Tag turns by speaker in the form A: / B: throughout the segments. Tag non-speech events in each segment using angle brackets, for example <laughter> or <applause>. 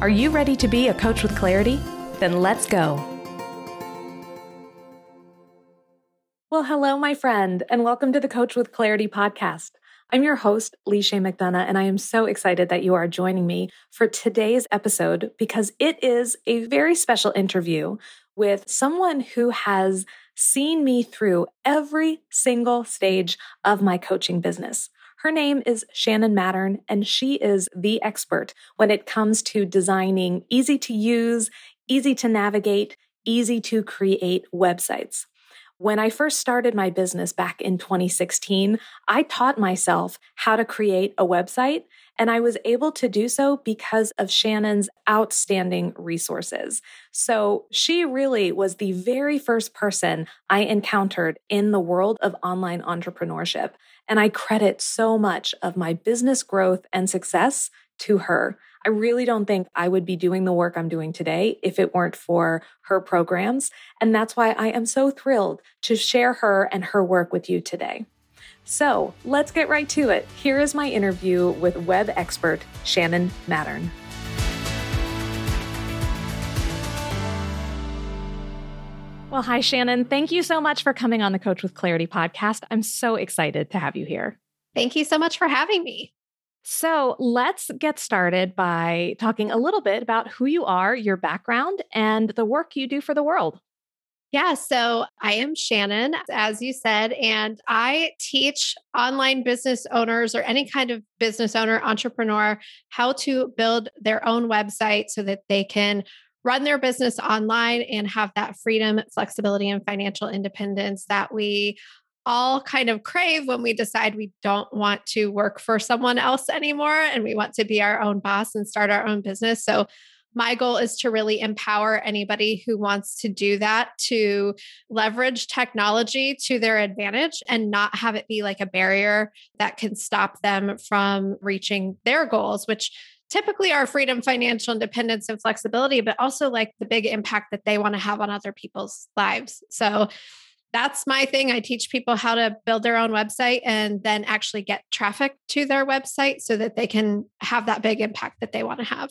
A: Are you ready to be a coach with clarity? Then let's go. Well, hello, my friend, and welcome to the Coach with Clarity podcast. I'm your host, Leisha McDonough, and I am so excited that you are joining me for today's episode because it is a very special interview with someone who has seen me through every single stage of my coaching business. Her name is Shannon Mattern, and she is the expert when it comes to designing easy to use, easy to navigate, easy to create websites. When I first started my business back in 2016, I taught myself how to create a website, and I was able to do so because of Shannon's outstanding resources. So she really was the very first person I encountered in the world of online entrepreneurship. And I credit so much of my business growth and success to her. I really don't think I would be doing the work I'm doing today if it weren't for her programs. And that's why I am so thrilled to share her and her work with you today. So let's get right to it. Here is my interview with web expert Shannon Mattern. Well, hi, Shannon. Thank you so much for coming on the Coach with Clarity podcast. I'm so excited to have you here.
B: Thank you so much for having me.
A: So let's get started by talking a little bit about who you are, your background, and the work you do for the world.
B: Yeah, so I am Shannon, as you said, and I teach online business owners or any kind of business owner, entrepreneur, how to build their own website so that they can run their business online and have that freedom, flexibility, and financial independence that we all kind of crave when we decide we don't want to work for someone else anymore and we want to be our own boss and start our own business. So, my goal is to really empower anybody who wants to do that to leverage technology to their advantage and not have it be like a barrier that can stop them from reaching their goals, which typically are freedom, financial independence, and flexibility, but also like the big impact that they want to have on other people's lives. So, that's my thing. I teach people how to build their own website and then actually get traffic to their website so that they can have that big impact that they want to have.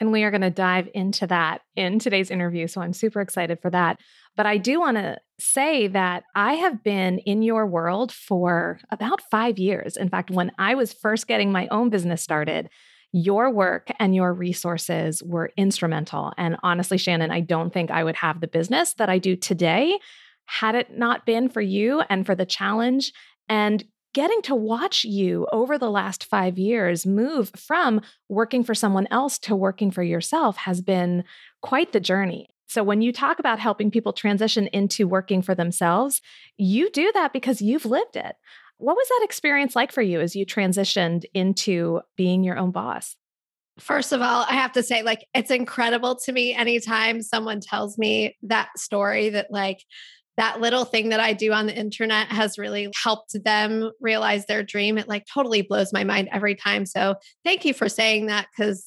A: And we are going to dive into that in today's interview. So I'm super excited for that. But I do want to say that I have been in your world for about five years. In fact, when I was first getting my own business started, your work and your resources were instrumental. And honestly, Shannon, I don't think I would have the business that I do today had it not been for you and for the challenge and getting to watch you over the last five years move from working for someone else to working for yourself has been quite the journey. So, when you talk about helping people transition into working for themselves, you do that because you've lived it. What was that experience like for you as you transitioned into being your own boss?
B: First of all, I have to say, like, it's incredible to me anytime someone tells me that story that, like, that little thing that I do on the internet has really helped them realize their dream. It like totally blows my mind every time. So thank you for saying that because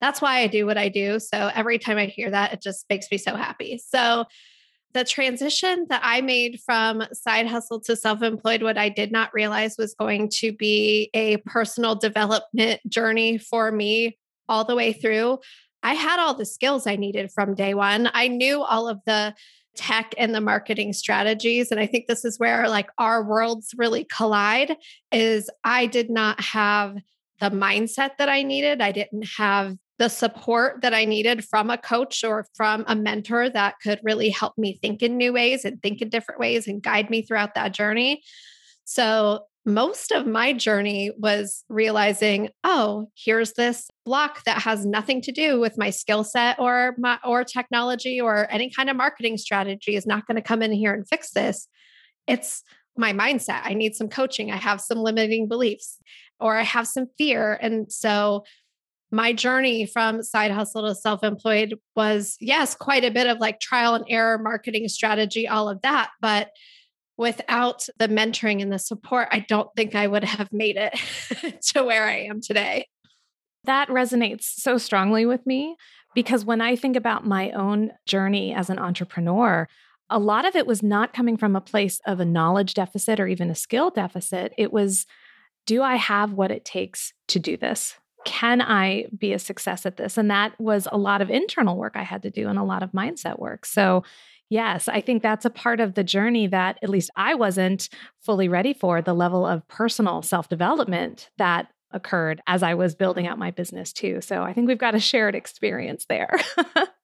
B: that's why I do what I do. So every time I hear that, it just makes me so happy. So the transition that I made from side hustle to self employed, what I did not realize was going to be a personal development journey for me all the way through. I had all the skills I needed from day one. I knew all of the tech and the marketing strategies and i think this is where like our worlds really collide is i did not have the mindset that i needed i didn't have the support that i needed from a coach or from a mentor that could really help me think in new ways and think in different ways and guide me throughout that journey so most of my journey was realizing, oh, here's this block that has nothing to do with my skill set or my or technology or any kind of marketing strategy is not going to come in here and fix this. It's my mindset. I need some coaching. I have some limiting beliefs or I have some fear. And so my journey from side hustle to self employed was, yes, quite a bit of like trial and error, marketing strategy, all of that. But without the mentoring and the support, I don't think I would have made it <laughs> to where I am today.
A: That resonates so strongly with me because when I think about my own journey as an entrepreneur, a lot of it was not coming from a place of a knowledge deficit or even a skill deficit. It was, do I have what it takes to do this? Can I be a success at this? And that was a lot of internal work I had to do and a lot of mindset work. So, yes, I think that's a part of the journey that at least I wasn't fully ready for the level of personal self development that occurred as I was building out my business too. So, I think we've got a shared experience there. <laughs>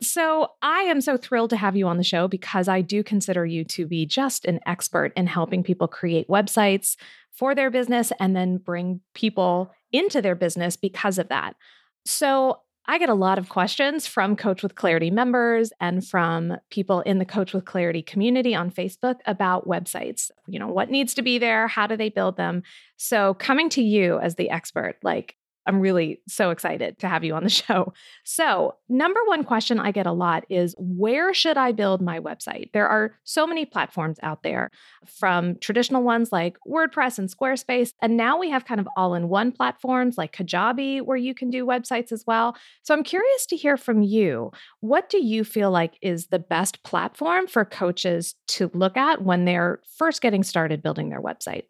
A: So, I am so thrilled to have you on the show because I do consider you to be just an expert in helping people create websites for their business and then bring people into their business because of that. So, I get a lot of questions from Coach with Clarity members and from people in the Coach with Clarity community on Facebook about websites. You know, what needs to be there? How do they build them? So, coming to you as the expert, like, I'm really so excited to have you on the <laughs> show. So, number one question I get a lot is where should I build my website? There are so many platforms out there from traditional ones like WordPress and Squarespace. And now we have kind of all in one platforms like Kajabi where you can do websites as well. So, I'm curious to hear from you. What do you feel like is the best platform for coaches to look at when they're first getting started building their website?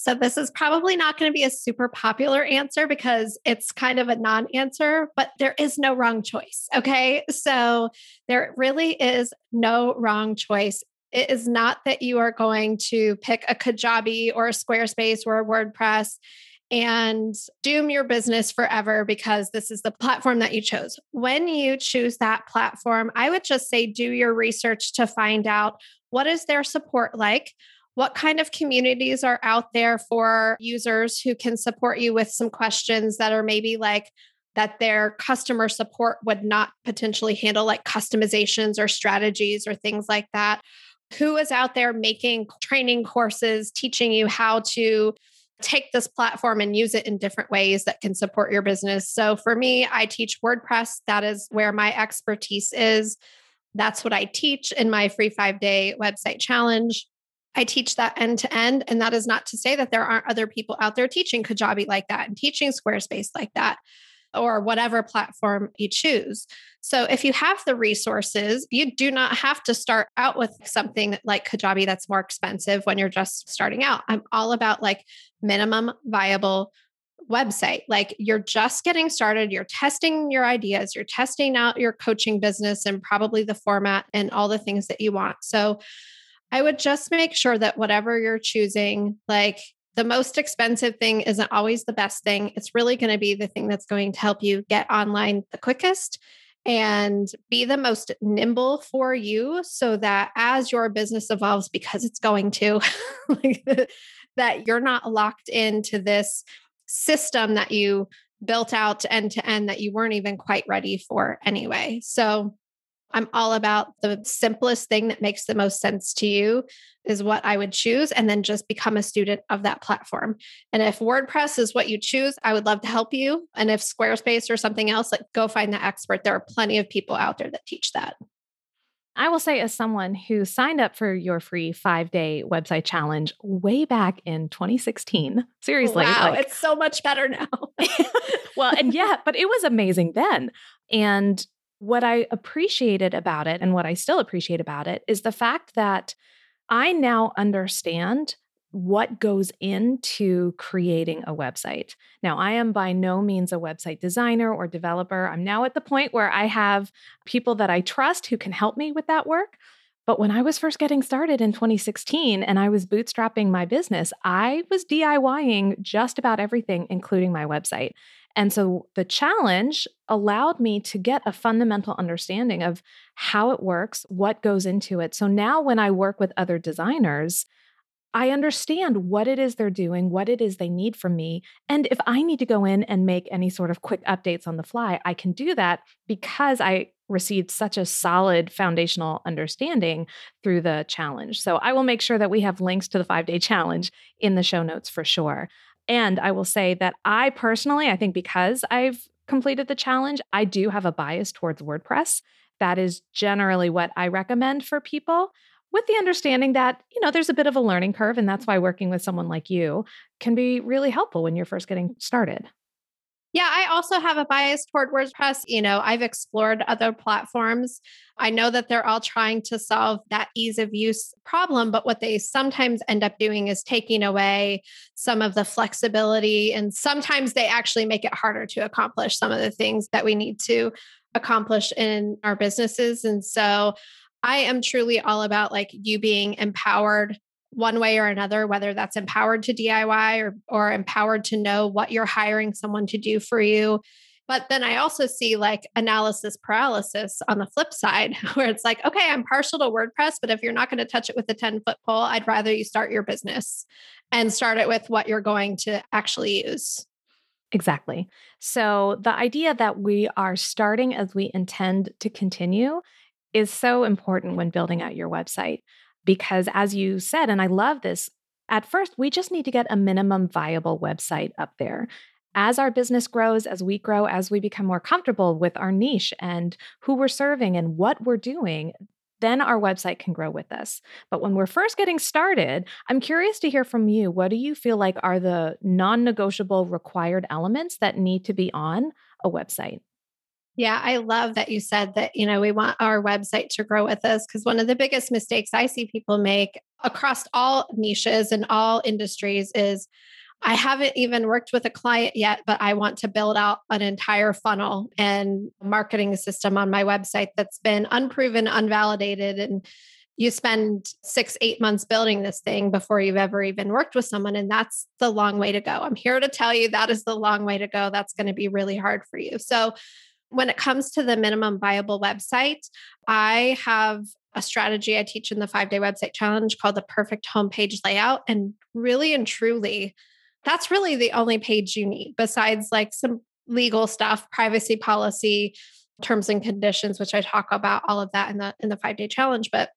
B: So, this is probably not going to be a super popular answer because it's kind of a non answer, but there is no wrong choice. Okay. So, there really is no wrong choice. It is not that you are going to pick a Kajabi or a Squarespace or a WordPress and doom your business forever because this is the platform that you chose. When you choose that platform, I would just say do your research to find out what is their support like? What kind of communities are out there for users who can support you with some questions that are maybe like that their customer support would not potentially handle like customizations or strategies or things like that who is out there making training courses teaching you how to take this platform and use it in different ways that can support your business. So for me, I teach WordPress. That is where my expertise is. That's what I teach in my free five day website challenge. I teach that end to end. And that is not to say that there aren't other people out there teaching Kajabi like that and teaching Squarespace like that or whatever platform you choose. So if you have the resources, you do not have to start out with something like Kajabi that's more expensive when you're just starting out. I'm all about like minimum viable website. Like you're just getting started, you're testing your ideas, you're testing out your coaching business and probably the format and all the things that you want. So I would just make sure that whatever you're choosing, like the most expensive thing isn't always the best thing. It's really going to be the thing that's going to help you get online the quickest and be the most nimble for you so that as your business evolves, because it's going to, <laughs> that you're not locked into this system that you built out end to end that you weren't even quite ready for anyway. So I'm all about the simplest thing that makes the most sense to you is what I would choose and then just become a student of that platform. And if WordPress is what you choose, I would love to help you. And if Squarespace or something else, like go find the expert. There are plenty of people out there that teach that.
A: I will say, as someone who signed up for your free five day website challenge way back in 2016, seriously.
B: Wow, like, it's so much better now. <laughs>
A: well, and yeah, but it was amazing then. And what I appreciated about it and what I still appreciate about it is the fact that I now understand what goes into creating a website. Now, I am by no means a website designer or developer. I'm now at the point where I have people that I trust who can help me with that work. But when I was first getting started in 2016 and I was bootstrapping my business, I was DIYing just about everything, including my website. And so the challenge allowed me to get a fundamental understanding of how it works, what goes into it. So now when I work with other designers, I understand what it is they're doing, what it is they need from me. And if I need to go in and make any sort of quick updates on the fly, I can do that because I received such a solid foundational understanding through the challenge. So I will make sure that we have links to the five day <laughs> challenge in the show notes for sure. And I will say that I personally, I think because I've completed the challenge, I do have a bias towards WordPress. That is generally what I recommend for people with the understanding that, you know, there's a bit of a learning curve. And that's why working with someone like you can be really helpful when you're first getting started.
B: Yeah, I also have a bias toward WordPress. You know, I've explored other platforms. I know that they're all trying to solve that ease of use problem, but what they sometimes end up doing is taking away some of the flexibility. And sometimes they actually make it harder to accomplish some of the things that we need to accomplish in our businesses. And so I am truly all about like you being empowered one way or another, whether that's empowered to DIY or, or empowered to know what you're hiring someone to do for you. But then I also see like analysis paralysis on the flip side, <laughs> where it's like, okay, I'm partial to WordPress, but if you're not going to touch it with a 10 foot pole, I'd rather you start your business and start it with what you're going to actually use.
A: Exactly. So the idea that we are starting as we intend to continue is so important when building out your website. Because as you said, and I love this, at first, we just need to get a minimum viable website up there. As our business grows, as we grow, as we become more comfortable with our niche and who we're serving and what we're doing, then our website can grow with us. But when we're first getting started, I'm curious to hear from you. What do you feel like are the non negotiable required elements that need to be on a website?
B: Yeah, I love that you said that, you know, we want our website to grow with us because one of the biggest mistakes I see people make across all niches and all industries is I haven't even worked with a client yet, but I want to build out an entire funnel and marketing system on my website that's been unproven, unvalidated. And you spend six, eight months building this thing before you've ever even worked with someone. And that's the long way to go. I'm here to tell you that is the long way to go. That's going to be really hard for you. So, when it comes to the minimum viable website, I have a strategy I teach in the five day website challenge called the perfect homepage layout. And really and truly, that's really the only page you need besides like some legal stuff, privacy policy, terms and conditions, which I talk about all of that in the in the five day challenge. But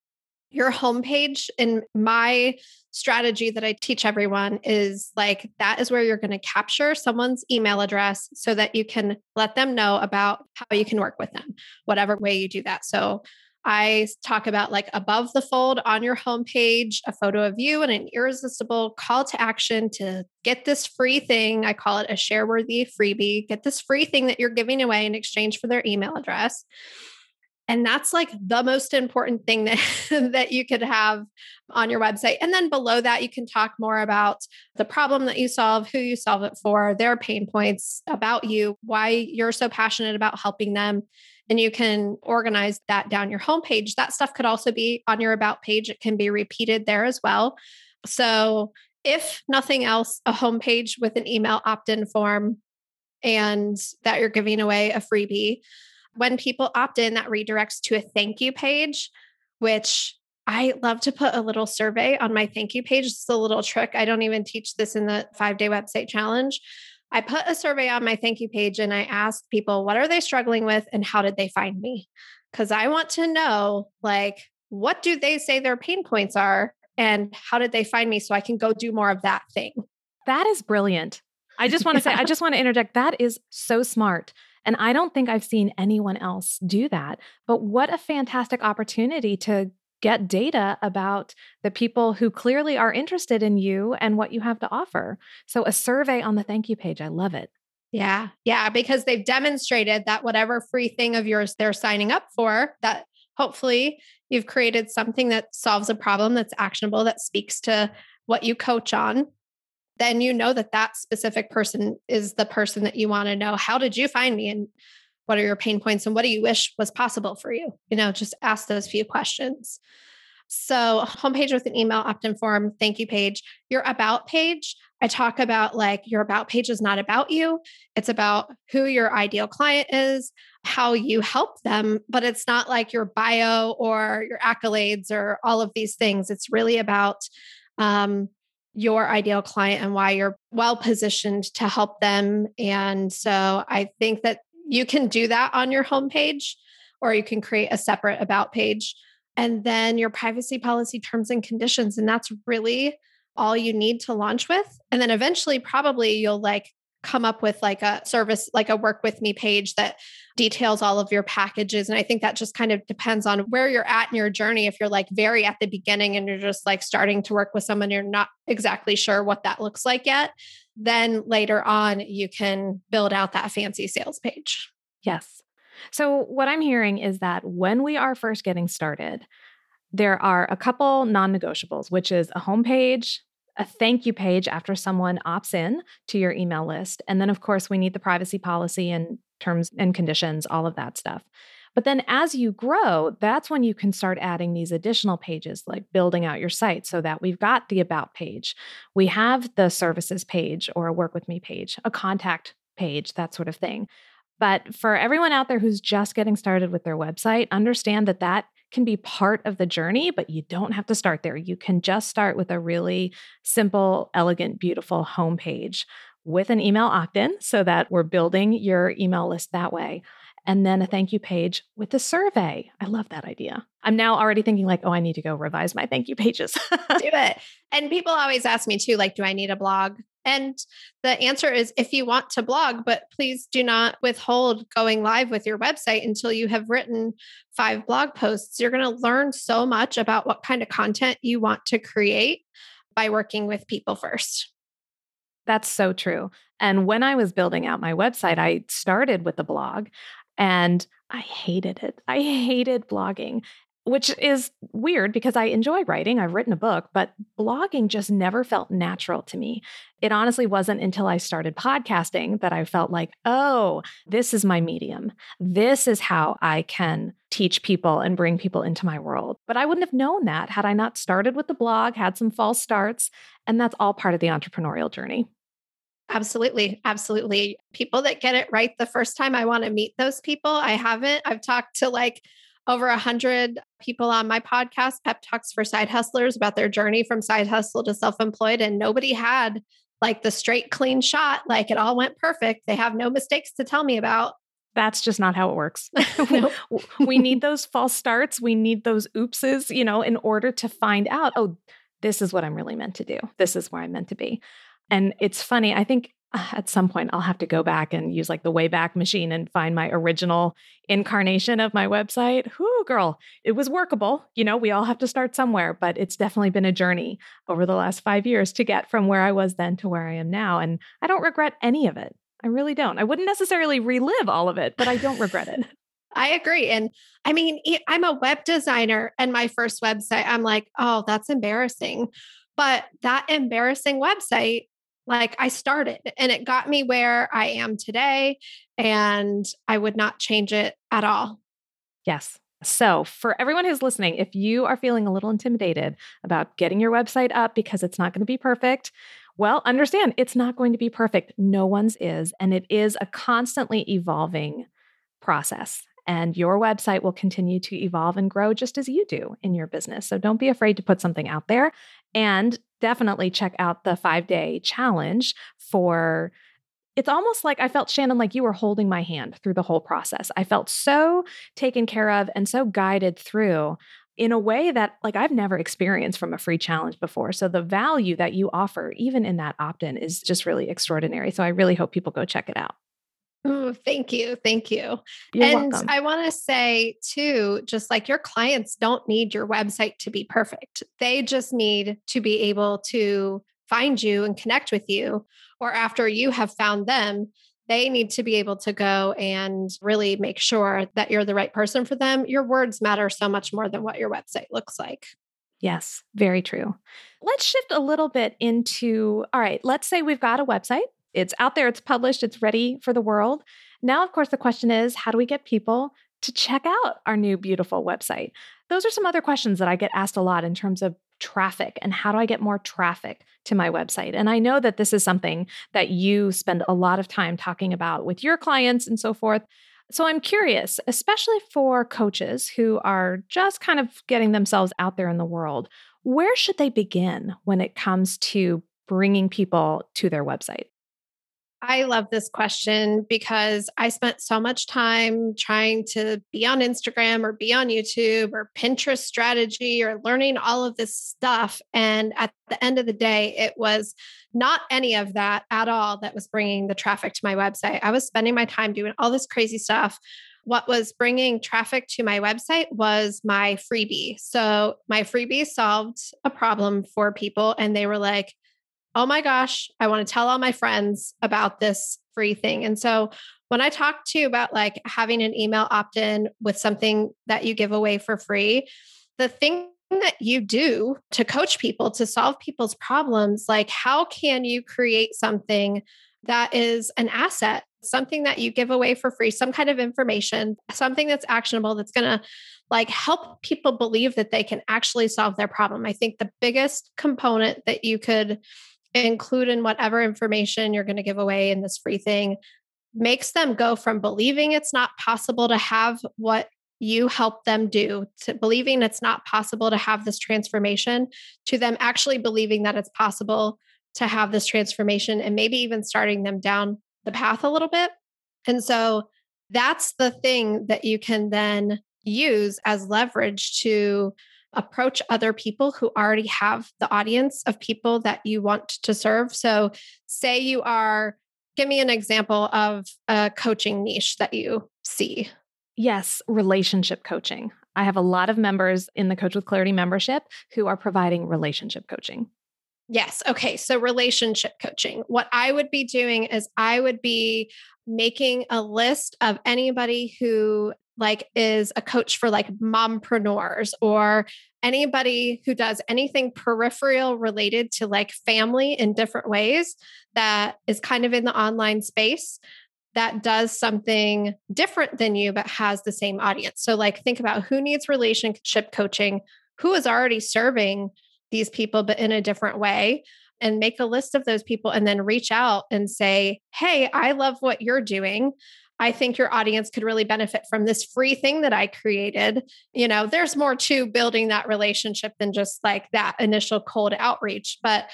B: your homepage in my strategy that I teach everyone is like that is where you're going to capture someone's email address so that you can let them know about how you can work with them, whatever way you do that. So I talk about like above the fold on your homepage, a photo of you and an irresistible call to action to get this free thing. I call it a share worthy freebie. Get this free thing that you're giving away in exchange for their email address and that's like the most important thing <laughs> that that you could have on your website. And then below that you can talk more about the problem that you solve who you solve it for their pain points about you why you're so passionate about helping them. And you can organize that down your homepage. That stuff could also be on your about page. It can be repeated there as well. So if nothing else a homepage with an email opt-in form and that you're giving away a freebie when people opt in, that redirects to a thank you page, which I love to put a little survey on my thank you page. It's a little trick. I don't even teach this in the five day website challenge. I put a survey on my thank you page and I ask people, what are they struggling with and how did they find me? Because I want to know, like, what do they say their pain points are and how did they find me so I can go do more of that thing?
A: That is brilliant. I just want to say, I <laughs> just want to interject. That is so smart and I don't think I've seen anyone else do that. But what a fantastic opportunity to get data about the people who clearly are interested in you and what you have to offer. So, a survey on the thank you page, I love it.
B: Yeah. Yeah. Because they've demonstrated that whatever free thing of yours they're signing up for, that hopefully you've created something that solves a problem that's actionable, that speaks to what you coach on then you know that that specific person is the person that you want to know. How did you find me? And what are your pain points? And what do you wish was possible for you? You know, just ask those few questions. So, homepage with an email opt in form, thank you page, your about page. I talk about like your about page is not about you. It's about who your ideal client is, how you help them, but it's not like your bio or your accolades or all of these things. It's really about um, your ideal client and why you're well positioned to help them. And so I think that you can do that on your homepage or you can create a separate about page and then your privacy policy terms and conditions. And that's really all you need to launch with. And then eventually, probably you'll like come up with like a service, like a work with me page that details all of your packages. And I think that just kind of depends on where you're at in your journey. If you're like very at the beginning and you're just like starting to work with someone, you're not exactly sure what that looks like yet, then later on you can build out that fancy sales page.
A: Yes. So, what I'm hearing is that when we are first getting started, there are a couple non negotiables, which is a homepage, a thank you page after someone opts in to your email list. And then, of course, we need the privacy policy and terms and conditions, all of that stuff. But then as you grow, that's when you can start adding these additional pages, like building out your site so that we've got the about page. We have the services page or a work with me page, a contact page, that sort of thing. But for everyone out there who's just getting started with their website, understand that that can be part of the journey, but you don't have to start there. You can just start with a really simple, elegant, beautiful homepage with an email opt in so that we're building your email list that way. And then a thank you page with a survey. I love that idea. I'm now already thinking, like, oh, I need to go revise my thank you pages.
B: do it. And people always ask me too, like, do I need a blog? And the answer is if you want to blog, but please do not withhold going live with your website until you have written five blog posts. You're going to learn so much about what kind of content you want to create by working with people first.
A: That's so true. And when I was building out my website, I started with the blog and I hated it. I hated blogging which is weird because I enjoy writing. I've written a book, but blogging just never felt natural to me. It honestly wasn't until I started podcasting that I felt like, oh, this is my medium. This is how I can teach people and bring people into my world. But I wouldn't have known that had I not started with the blog, had some false starts, and that's all part of the entrepreneurial journey.
B: Absolutely. Absolutely. People that get it right the first time, I want to meet those people. I haven't. I've talked to like over a hundred people on my podcast, Pep Talks for Side Hustlers, about their journey from side hustle to self-employed, and nobody had like the straight, clean shot. Like it all went perfect. They have no mistakes to tell me about.
A: That's just not how it works. <laughs> <laughs> we need those false starts. We need those oopses, you know, in order to find out, oh, this is what I'm really meant to do. This is where I'm meant to be. And it's funny. I think uh, at some point I'll have to go back and use like the Wayback Machine and find my original incarnation of my website. Whoo, girl, it was workable. You know, we all have to start somewhere, but it's definitely been a journey over the last five years to get from where I was then to where I am now. And I don't regret any of it. I really don't. I wouldn't necessarily relive all of it, but I don't regret it. <laughs>
B: I agree. And I mean, I'm a web designer and my first website, I'm like, oh, that's embarrassing. But that embarrassing website like I started and it got me where I am today. And I would not change it at all.
A: Yes. So, for everyone who's listening, if you are feeling a little intimidated about getting your website up because it's not going to be perfect, well, understand it's not going to be perfect. No one's is. And it is a constantly evolving process. And your website will continue to evolve and grow just as you do in your business. So don't be afraid to put something out there. And definitely check out the five day challenge for. It's almost like I felt, Shannon, like you were holding my hand through the whole process. I felt so taken care of and so guided through in a way that like I've never experienced from a free challenge before. So the value that you offer even in that opt-in is just really extraordinary. So I really hope people go check it out.
B: Oh, thank you. Thank you.
A: You're
B: and
A: welcome.
B: I want to say, too, just like your clients don't need your website to be perfect. They just need to be able to find you and connect with you. Or after you have found them, they need to be able to go and really make sure that you're the right person for them. Your words matter so much more than what your website looks like.
A: Yes, very true. Let's shift a little bit into all right, let's say we've got a website it's out there, it's published, it's ready for the world. Now, of course, the question is how do we get people to check out our new beautiful website? Those are some other questions that I get asked a lot in terms of traffic and how do I get more traffic to my website? And I know that this is something that you spend a lot of time talking about with your clients and so forth. So I'm curious, especially for coaches who are just kind of getting themselves out there in the world, where should they begin when it comes to bringing people to their website?
B: I love this question because I spent so much time trying to be on Instagram or be on YouTube or Pinterest strategy or learning all of this stuff. And at the end of the day, it was not any of that at all that was bringing the traffic to my website. I was spending my time doing all this crazy stuff. What was bringing traffic to my website was my freebie. So, my freebie solved a problem for people, and they were like, oh my gosh, I want to tell all my friends about this free thing. And so when I talk to you about like having an email opt in with something that you give away for free, the thing that you do to coach people to solve people's problems, like how can you create something that is an asset, something that you give away for free, some kind of information, something that's actionable that's going to like help people believe that they can actually solve their problem. I think the biggest component that you could include in whatever information you're going to give away in this free thing makes them go from believing it's not possible to have what you help them do to believing it's not possible to have this transformation to them actually believing that it's possible to have this transformation and maybe even starting them down the path a little bit. And so that's the thing that you can then use as leverage to approach other people who already have the audience of people that you want to serve. So, say you are, give me an example of a coaching niche that you see.
A: Yes, relationship coaching. I have a lot of members in the Coach with Clarity membership who are providing relationship coaching.
B: Yes. Okay. So, relationship coaching. What I would be doing is I would be making a list of anybody who like is a coach for like mompreneurs or anybody who does anything peripheral related to like family in different ways that is kind of in the online space that does something different than you but has the same audience. So like think about who needs relationship coaching, who is already serving these people but in a different way and make a list of those people and then reach out and say, "Hey, I love what you're doing. I think your audience could really benefit from this free thing that I created. You know, there's more to building that relationship than just like that initial cold outreach, but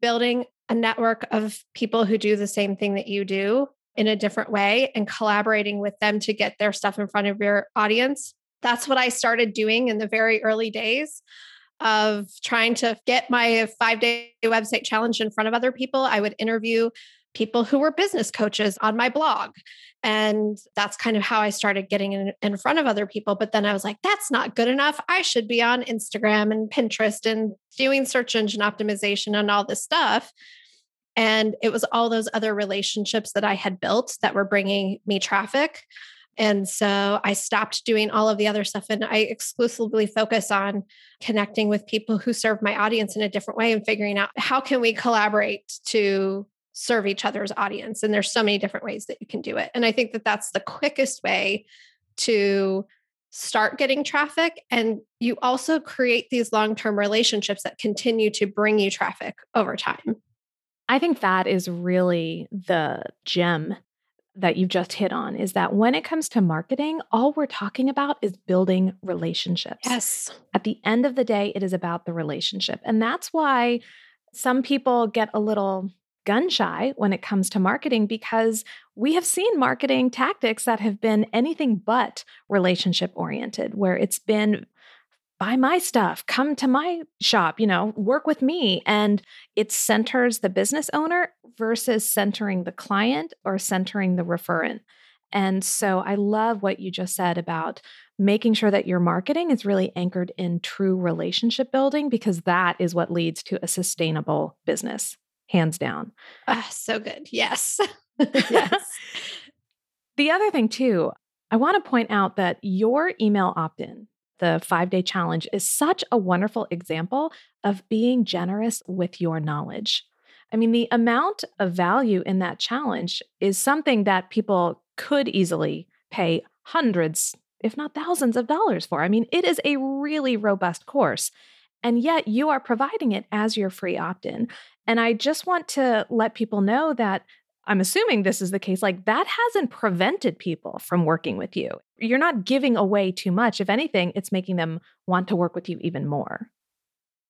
B: building a network of people who do the same thing that you do in a different way and collaborating with them to get their stuff in front of your audience. That's what I started doing in the very early days of trying to get my five day website challenge in front of other people. I would interview people who were business coaches on my blog. And that's kind of how I started getting in, in front of other people. But then I was like, that's not good enough. I should be on Instagram and Pinterest and doing search engine optimization and all this stuff. And it was all those other relationships that I had built that were bringing me traffic. And so I stopped doing all of the other stuff and I exclusively focus on connecting with people who serve my audience in a different way and figuring out how can we collaborate to serve each other's audience and there's so many different ways that you can do it and i think that that's the quickest way to start getting traffic and you also create these long-term relationships that continue to bring you traffic over time
A: i think that is really the gem that you've just hit on is that when it comes to marketing, all we're talking about is building relationships.
B: Yes.
A: At the end of the day, it is about the relationship. And that's why some people get a little gun shy when it comes to marketing because we have seen marketing tactics that have been anything but relationship oriented, where it's been buy my stuff, come to my shop, you know, work with me. And it centers the business owner versus centering the client or centering the referent. And so I love what you just said about making sure that your marketing is really anchored in true relationship building because that is what leads to a sustainable business hands down.
B: Uh, so good. Yes. <laughs>
A: yes. the other thing, too, I want to point out that your email opt in, the five day challenge, is such a wonderful example of being generous with your knowledge. I mean, the amount of value in that challenge is something that people could easily pay hundreds, if not thousands of dollars for. I mean, it is a really robust course. And yet you are providing it as your free opt in. And I just want to let people know that I'm assuming this is the case. Like that hasn't prevented people from working with you. You're not giving away too much. If anything, it's making them want to work with you even more.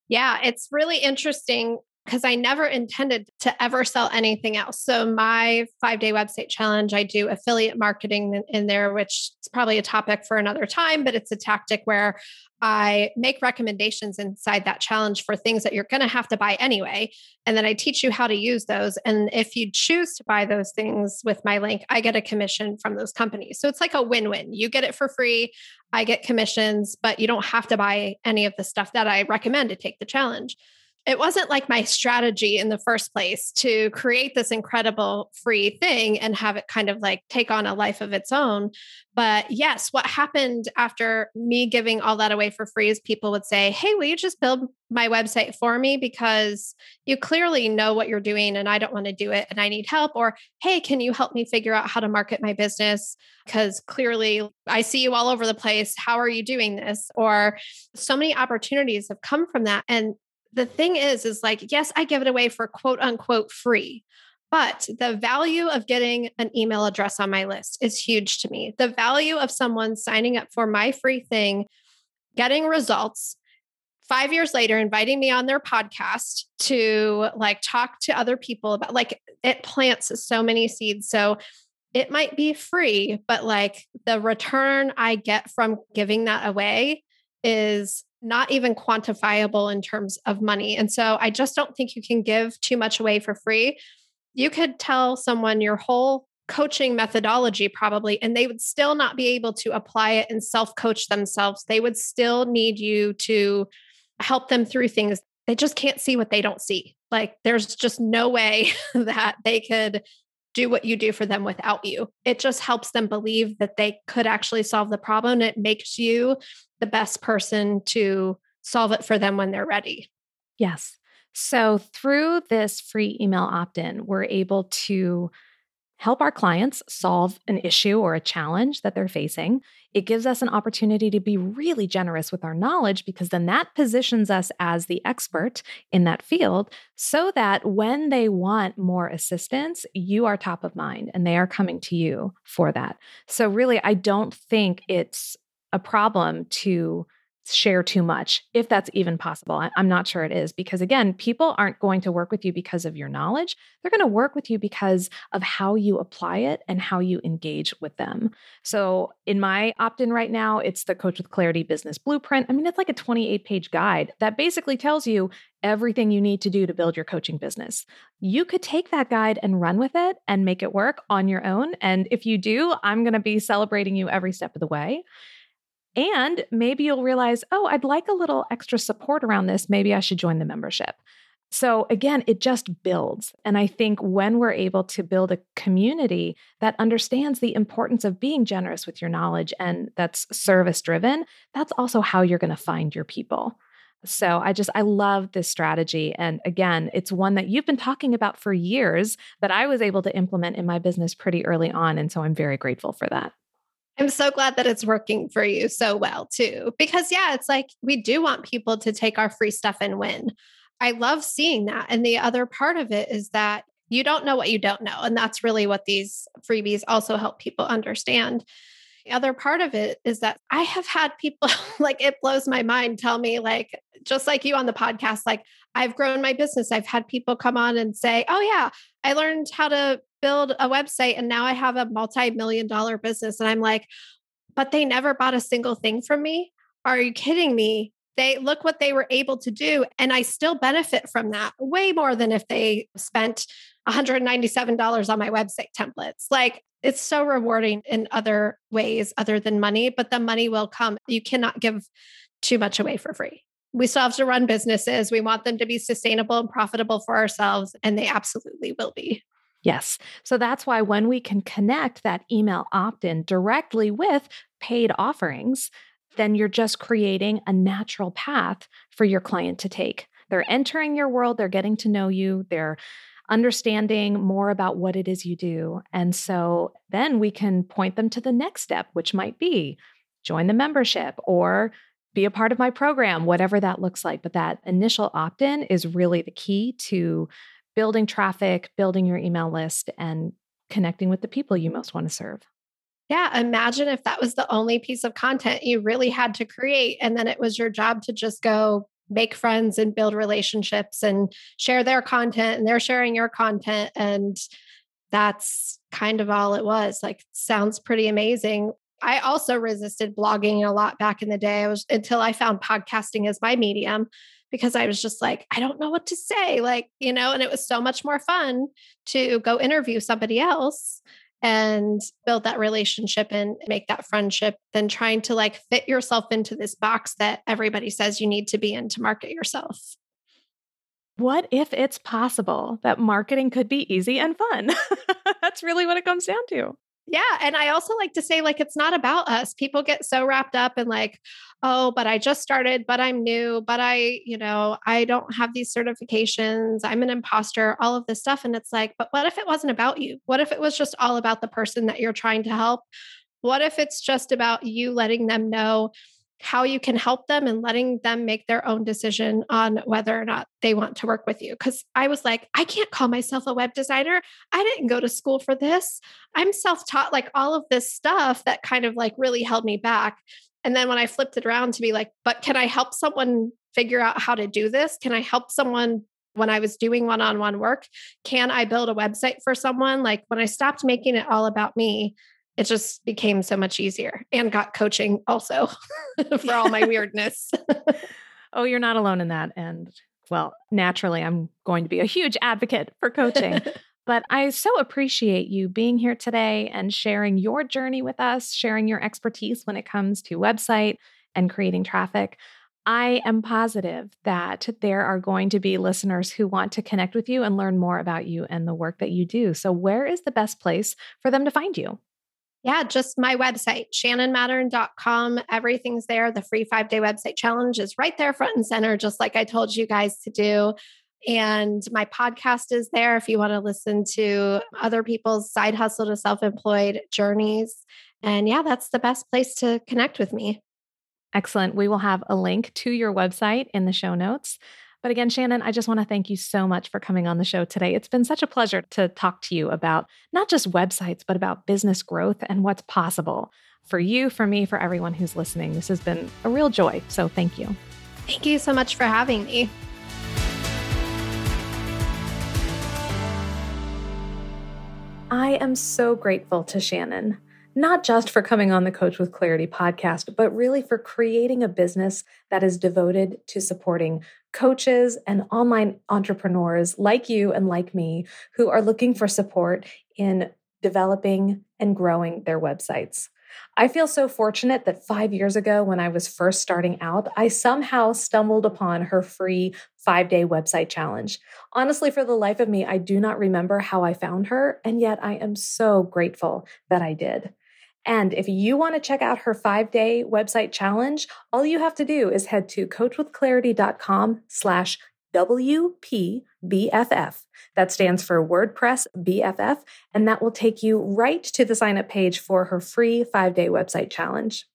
B: Yeah, it's really interesting because I never intended to ever sell anything else. So, my five day website challenge, I do affiliate marketing in there, which is probably a topic for another time, but it's a tactic where I make recommendations inside that challenge for things that you're going to have to buy anyway. And then I teach you how to use those. And if you choose to buy those things with my link, I get a commission from those companies. So it's like a win win. You get it for free, I get commissions, but you don't have to buy any of the stuff that I recommend to take the challenge it wasn't like my strategy in the first place to create this incredible free thing and have it kind of like take on a life of its own. But yes, what happened after me giving all that away for free is people would say, Hey, will you just build my website for me? Because you clearly know what you're doing and I don't want to do it and I need help. Or, Hey, can you help me figure out how to market my business? Because clearly I see you all over the place. How are you doing this? Or so many opportunities have come from that. And the thing is, is like, yes, I give it away for quote unquote free. But the value of getting an email address on my list is huge to me. The value of someone signing up for my free thing, getting results, five years later, inviting me on their podcast to like talk to other people about like it plants so many seeds. So it might be free, but like the return I get from giving that away is not even quantifiable in terms of money. And so I just don't think you can give too much away for free. You could tell someone your whole coaching methodology probably and they would still not be able to apply it and self coach themselves. They would still need you to help them through things. They just can't see what they don't see. Like there's just no way <laughs> that they could do what you do for them without you. It just helps them believe that they could actually solve the problem. It makes you the best person to solve it for them when they're ready.
A: Yes. So through this free email opt in, we're able to help our clients solve an issue or a challenge that they're facing. It gives us an opportunity to be really generous with our knowledge because then that positions us as the expert in that field so that when they want more assistance, you are top of mind and they are coming to you for that. So, really, I don't think it's a problem to share too much, if that's even possible. I'm not sure it is, because again, people aren't going to work with you because of your knowledge. They're going to work with you because of how you apply it and how you engage with them. So, in my opt in right now, it's the Coach with Clarity Business Blueprint. I mean, it's like a 28 page guide that basically tells you everything you need to do to build your coaching business. You could take that guide and run with it and make it work on your own. And if you do, I'm going to be celebrating you every step of the way. And maybe you'll realize, oh, I'd like a little extra support around this. Maybe I should join the membership. So again, it just builds. And I think when we're able to build a community that understands the importance of being generous with your knowledge and that's service driven, that's also how you're going to find your people. So I just, I love this strategy. And again, it's one that you've been talking about for years that I was able to implement in my business pretty early on. And so I'm very grateful for that.
B: I'm so glad that it's working for you so well too. Because, yeah, it's like we do want people to take our free stuff and win. I love seeing that. And the other part of it is that you don't know what you don't know. And that's really what these freebies also help people understand. The other part of it is that I have had people <laughs> like it blows my mind tell me, like, just like you on the podcast, like, I've grown my business. I've had people come on and say, Oh, yeah, I learned how to build a website and now I have a multi million dollar business. And I'm like, but they never bought a single thing from me. Are you kidding me? They look what they were able to do. And I still benefit from that way more than if they spent $197 on my website templates. Like it's so rewarding in other ways other than money, but the money will come. You cannot give too much away for free. We still have to run businesses. We want them to be sustainable and profitable for ourselves, and they absolutely will be.
A: Yes. So that's why when we can connect that email opt in directly with paid offerings, then you're just creating a natural path for your client to take. They're entering your world, they're getting to know you, they're understanding more about what it is you do. And so then we can point them to the next step, which might be join the membership or be a part of my program, whatever that looks like. But that initial opt in is really the key to building traffic, building your email list, and connecting with the people you most want to serve.
B: Yeah, imagine if that was the only piece of content you really had to create. And then it was your job to just go make friends and build relationships and share their content and they're sharing your content and that's kind of all it was like sounds pretty amazing i also resisted blogging a lot back in the day i was until i found podcasting as my medium because i was just like i don't know what to say like you know and it was so much more fun to go interview somebody else and build that relationship and make that friendship than trying to like fit yourself into this box that everybody says you need to be in to market yourself.
A: What if it's possible that marketing could be easy and fun? <laughs> That's really what it comes down to.
B: Yeah. And I also like to say, like, it's not about us. People get so wrapped up in, like, oh, but I just started, but I'm new, but I, you know, I don't have these certifications. I'm an imposter, all of this stuff. And it's like, but what if it wasn't about you? What if it was just all about the person that you're trying to help? What if it's just about you letting them know how you can help them and letting them make their own decision on whether or not they want to work with you. Because I was like, I can't call myself a web designer. I didn't go to school for this. I'm self taught, like all of this stuff that kind of like really held me back. And then when I flipped it around to be like, but can I help someone figure out how to do this? Can I help someone when I was doing one on one work? Can I build a website for someone? Like when I stopped making it all about me, it just became so much easier and got coaching also <laughs> for all my <laughs> weirdness. <laughs>
A: oh, you're not alone in that. And well, naturally, I'm going to be a huge advocate for coaching. but I so appreciate you being here today and sharing your journey with us, sharing your expertise when it comes to website and creating traffic. I am positive that there are going to be listeners who want to connect with you and learn more about you and the work that you do. So, where is the best place for them to find you?
B: Yeah, just my website, shannonmattern.com. Everything's there. The free five day website challenge is right there, front and center, just like I told you guys to do. And my podcast is there if you want to listen to other people's side hustle to self employed journeys. And yeah, that's the best place to connect with me.
A: Excellent. We will have a link to your website in the show notes. But again, Shannon, I just want to thank you so much for coming on the show today. It's been such a pleasure to talk to you about not just websites, but about business growth and what's possible for you, for me, for everyone who's listening. This has been a real joy. So thank you.
B: Thank you so much for having me.
A: I am so grateful to Shannon not just for coming on the Coach with Clarity podcast, but really for creating a business that is devoted to supporting coaches and online entrepreneurs like you and like me who are looking for support in developing and growing their websites. I feel so fortunate that five years ago, when I was first starting out, I somehow stumbled upon her free five day website challenge. Honestly, for the life of me, I do not remember how I found her, and yet I am so grateful that I did. And if you want to check out her five day website challenge, all you have to do is head to coachwithclarity.com slash WPBFF. That stands for WordPress BFF, and that will take you right to the sign up page for her free five day website challenge.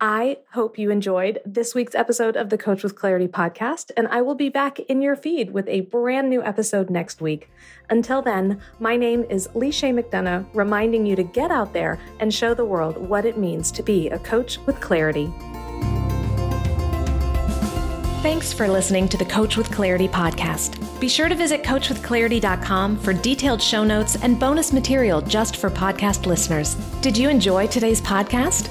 A: I hope you enjoyed this week's episode of the Coach with Clarity podcast, and I will be back in your feed with a brand new episode next week. Until then, my name is Leisha McDonough, reminding you to get out there and show the world what it means to be a coach with clarity. Thanks for listening to the Coach with Clarity podcast. Be sure to visit coachwithclarity.com for detailed show notes and bonus material just for podcast listeners. Did you enjoy today's podcast?